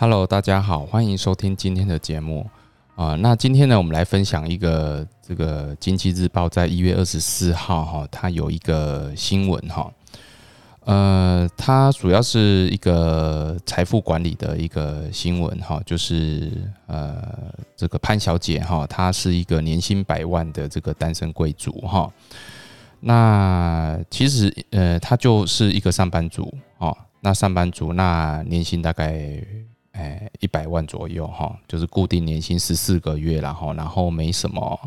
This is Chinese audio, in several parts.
Hello，大家好，欢迎收听今天的节目啊。那今天呢，我们来分享一个这个《经济日报》在一月二十四号哈，它有一个新闻哈。呃，它主要是一个财富管理的一个新闻哈，就是呃，这个潘小姐哈，她是一个年薪百万的这个单身贵族哈。那其实呃，她就是一个上班族哦。那上班族那年薪大概。哎，一百万左右哈，就是固定年薪十四个月，然后然后没什么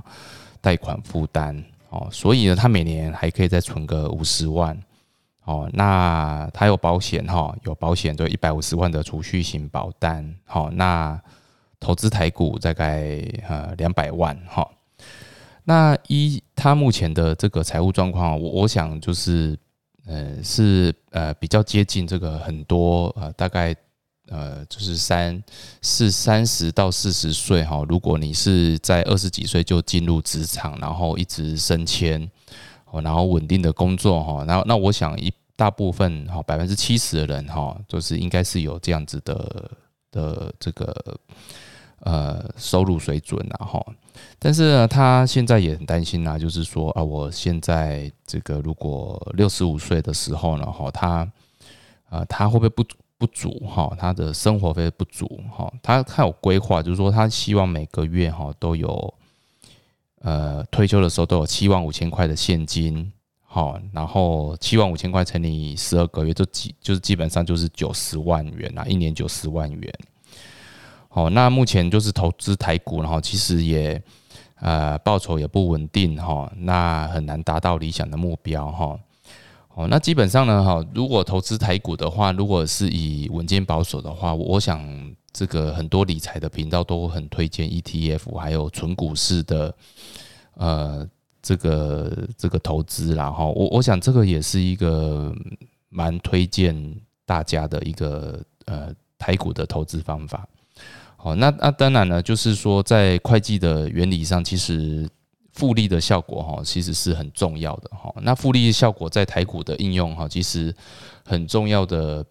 贷款负担哦，所以呢，他每年还可以再存个五十万哦。那他有保险哈，有保险就一百五十万的储蓄型保单。好，那投资台股大概呃两百万哈。那一他目前的这个财务状况，我我想就是呃是呃比较接近这个很多呃大概。呃，就是三是三十到四十岁哈，如果你是在二十几岁就进入职场，然后一直升迁，哦，然后稳定的工作哈，然后那我想一大部分哈，百分之七十的人哈，就是应该是有这样子的的这个呃收入水准然后，但是呢，他现在也很担心啊，就是说啊，我现在这个如果六十五岁的时候呢，哈，他啊，他会不会不？不足哈，他的生活费不足哈，他他有规划，就是说他希望每个月哈都有，呃，退休的时候都有七万五千块的现金，好，然后七万五千块乘以十二个月，就基就是基本上就是九十万元啊，一年九十万元。好，那目前就是投资台股，然后其实也呃报酬也不稳定哈，那很难达到理想的目标哈。哦，那基本上呢，哈，如果投资台股的话，如果是以稳健保守的话，我想这个很多理财的频道都很推荐 ETF，还有纯股市的，呃，这个这个投资然后我我想这个也是一个蛮推荐大家的一个呃台股的投资方法。好，那那当然呢，就是说在会计的原理上，其实。复利的效果哈，其实是很重要的哈。那复利效果在台股的应用哈，其实很重要的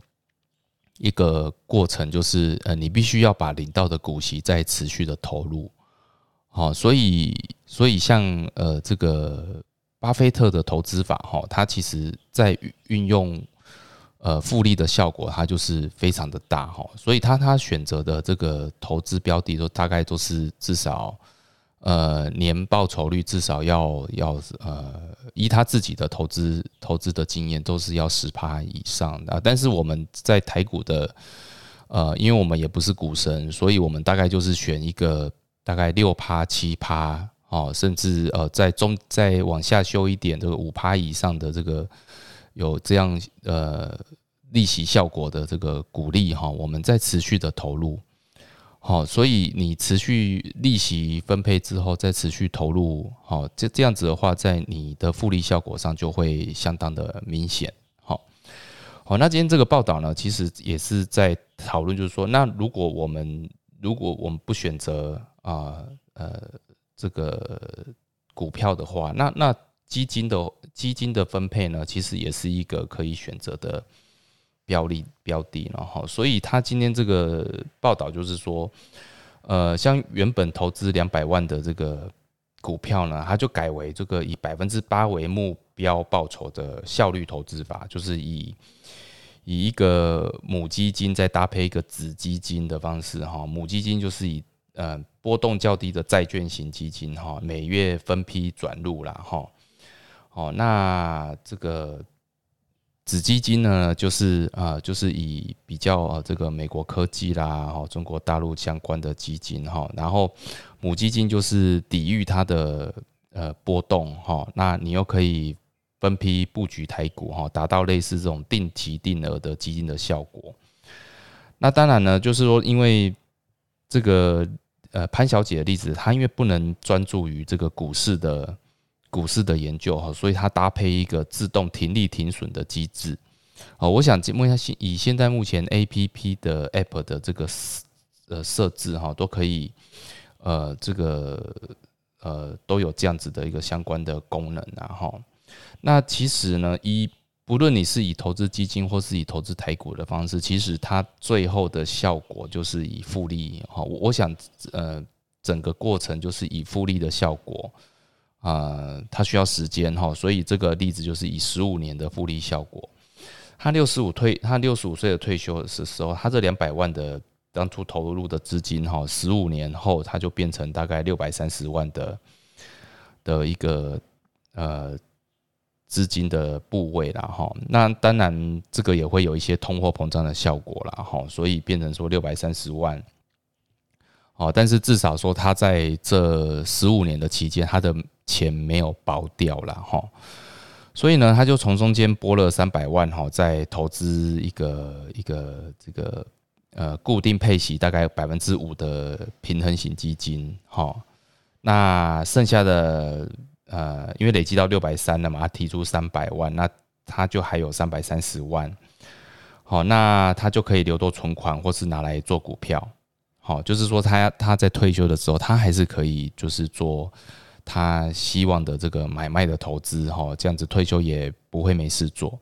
一个过程就是，呃，你必须要把领到的股息再持续的投入。好，所以所以像呃这个巴菲特的投资法哈，它其实在运用呃复利的效果，它就是非常的大哈。所以他他选择的这个投资标的都大概都是至少。呃，年报酬率至少要要呃，依他自己的投资投资的经验，都是要十趴以上的。但是我们在台股的，呃，因为我们也不是股神，所以我们大概就是选一个大概六趴七趴哦，甚至呃，在中再往下修一点，这个五趴以上的这个有这样呃利息效果的这个鼓励哈，我们在持续的投入。好，所以你持续利息分配之后，再持续投入，好，这这样子的话，在你的复利效果上就会相当的明显。好，好，那今天这个报道呢，其实也是在讨论，就是说，那如果我们如果我们不选择啊呃这个股票的话，那那基金的基金的分配呢，其实也是一个可以选择的。标的标的，然后，所以他今天这个报道就是说，呃，像原本投资两百万的这个股票呢，他就改为这个以百分之八为目标报酬的效率投资法，就是以以一个母基金再搭配一个子基金的方式，哈，母基金就是以呃波动较低的债券型基金，哈，每月分批转入了，哈，哦，那这个。子基金呢，就是啊，就是以比较这个美国科技啦，哈，中国大陆相关的基金哈，然后母基金就是抵御它的呃波动哈，那你又可以分批布局台股哈，达到类似这种定期定额的基金的效果。那当然呢，就是说因为这个呃潘小姐的例子，她因为不能专注于这个股市的。股市的研究哈，所以它搭配一个自动停利停损的机制。哦，我想问一下，以现在目前 A P P 的 App 的这个呃设置哈，都可以呃这个呃都有这样子的一个相关的功能啊哈。那其实呢，一不论你是以投资基金或是以投资台股的方式，其实它最后的效果就是以复利哈。我想，呃，整个过程就是以复利的效果啊，它需要时间哈。所以这个例子就是以十五年的复利效果。他六十五退，他六十五岁的退休的时候，他这两百万的当初投入的资金哈，十五年后他就变成大概六百三十万的的一个呃。资金的部位了哈，那当然这个也会有一些通货膨胀的效果了哈，所以变成说六百三十万，哦，但是至少说他在这十五年的期间，他的钱没有薄掉了哈，所以呢，他就从中间拨了三百万哈，在投资一个一个这个呃固定配息大概百分之五的平衡型基金哈，那剩下的。呃，因为累积到六百三了嘛，他提出三百万，那他就还有三百三十万，好，那他就可以留多存款，或是拿来做股票，好，就是说他他在退休的时候，他还是可以就是做他希望的这个买卖的投资，哈，这样子退休也不会没事做。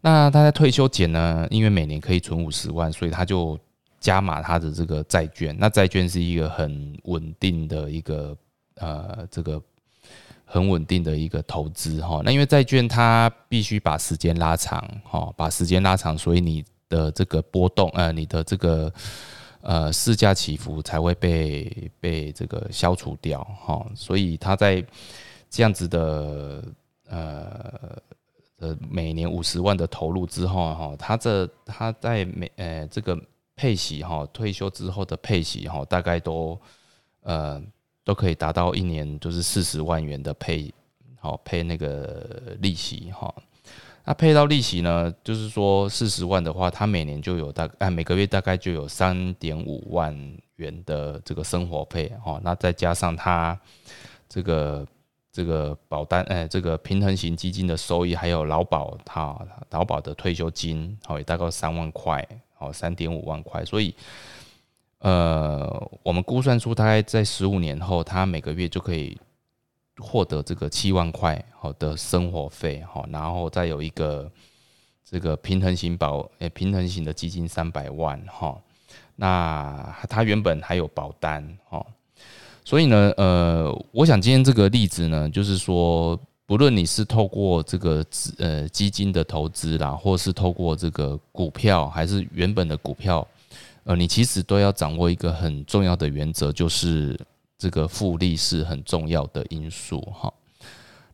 那他在退休前呢，因为每年可以存五十万，所以他就加码他的这个债券。那债券是一个很稳定的一个呃这个。很稳定的一个投资哈，那因为债券它必须把时间拉长哈，把时间拉长，所以你的这个波动呃，你的这个呃市价起伏才会被被这个消除掉哈，所以它在这样子的呃呃每年五十万的投入之后哈，它这它在每呃这个配息哈，退休之后的配息哈，大概都呃。都可以达到一年就是四十万元的配，好配那个利息哈。那配到利息呢，就是说四十万的话，他每年就有大哎每个月大概就有三点五万元的这个生活费哦。那再加上他这个这个保单哎这个平衡型基金的收益，还有劳保哈劳保的退休金，好也大概三万块，好三点五万块，所以。呃，我们估算出大概在十五年后，他每个月就可以获得这个七万块好的生活费哈，然后再有一个这个平衡型保诶平衡型的基金三百万哈，那他原本还有保单哈，所以呢，呃，我想今天这个例子呢，就是说，不论你是透过这个资呃基金的投资啦，或是透过这个股票，还是原本的股票。呃，你其实都要掌握一个很重要的原则，就是这个复利是很重要的因素哈。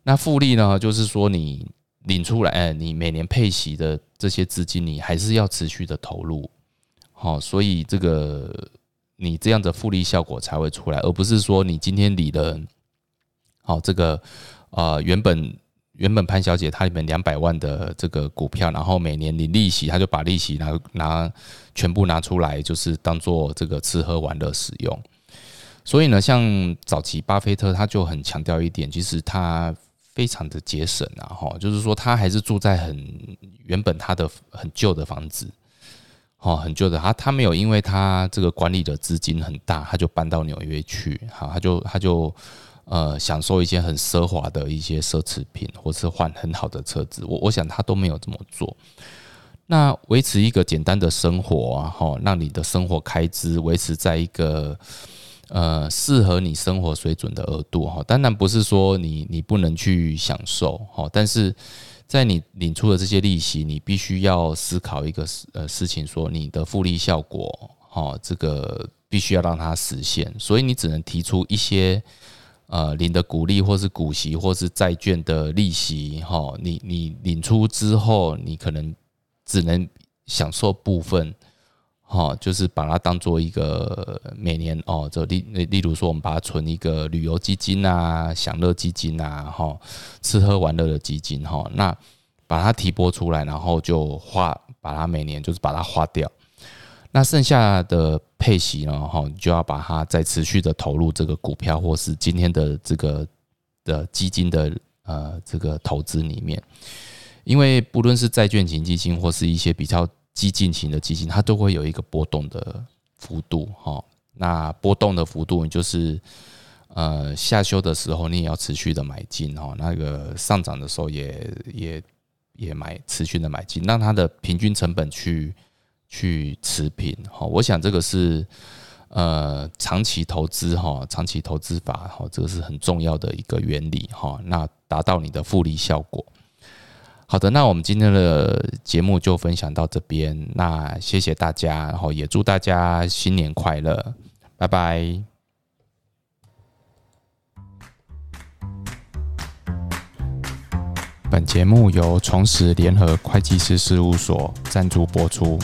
那复利呢，就是说你领出来，哎，你每年配息的这些资金，你还是要持续的投入，好，所以这个你这样的复利效果才会出来，而不是说你今天理了，好，这个呃原本。原本潘小姐她里面两百万的这个股票，然后每年领利息，她就把利息拿拿全部拿出来，就是当做这个吃喝玩乐使用。所以呢，像早期巴菲特他就很强调一点，其实他非常的节省啊，哈，就是说他还是住在很原本他的很旧的房子，哦，很旧的，他他没有因为他这个管理的资金很大，他就搬到纽约去，好，他就他就。呃，享受一些很奢华的一些奢侈品，或是换很好的车子，我我想他都没有这么做。那维持一个简单的生活啊，哈，让你的生活开支维持在一个呃适合你生活水准的额度哈。当然不是说你你不能去享受哈，但是在你领出的这些利息，你必须要思考一个事呃事情，说你的复利效果哈，这个必须要让它实现，所以你只能提出一些。呃，领的股利或是股息或是债券的利息，哈，你你领出之后，你可能只能享受部分，哈，就是把它当做一个每年哦，这例例如说，我们把它存一个旅游基金啊、享乐基金啊，哈，吃喝玩乐的基金，哈，那把它提拨出来，然后就花，把它每年就是把它花掉。那剩下的配息呢？哈，你就要把它再持续的投入这个股票，或是今天的这个的基金的呃这个投资里面。因为不论是债券型基金，或是一些比较激进型的基金，它都会有一个波动的幅度哈。那波动的幅度，你就是呃下修的时候，你也要持续的买进哈。那个上涨的时候，也也也买持续的买进，让它的平均成本去去持平。哈，我想这个是呃长期投资哈，长期投资法哈，这个是很重要的一个原理哈。那达到你的复利效果。好的，那我们今天的节目就分享到这边。那谢谢大家，然后也祝大家新年快乐，拜拜。本节目由重实联合会计师事务所赞助播出。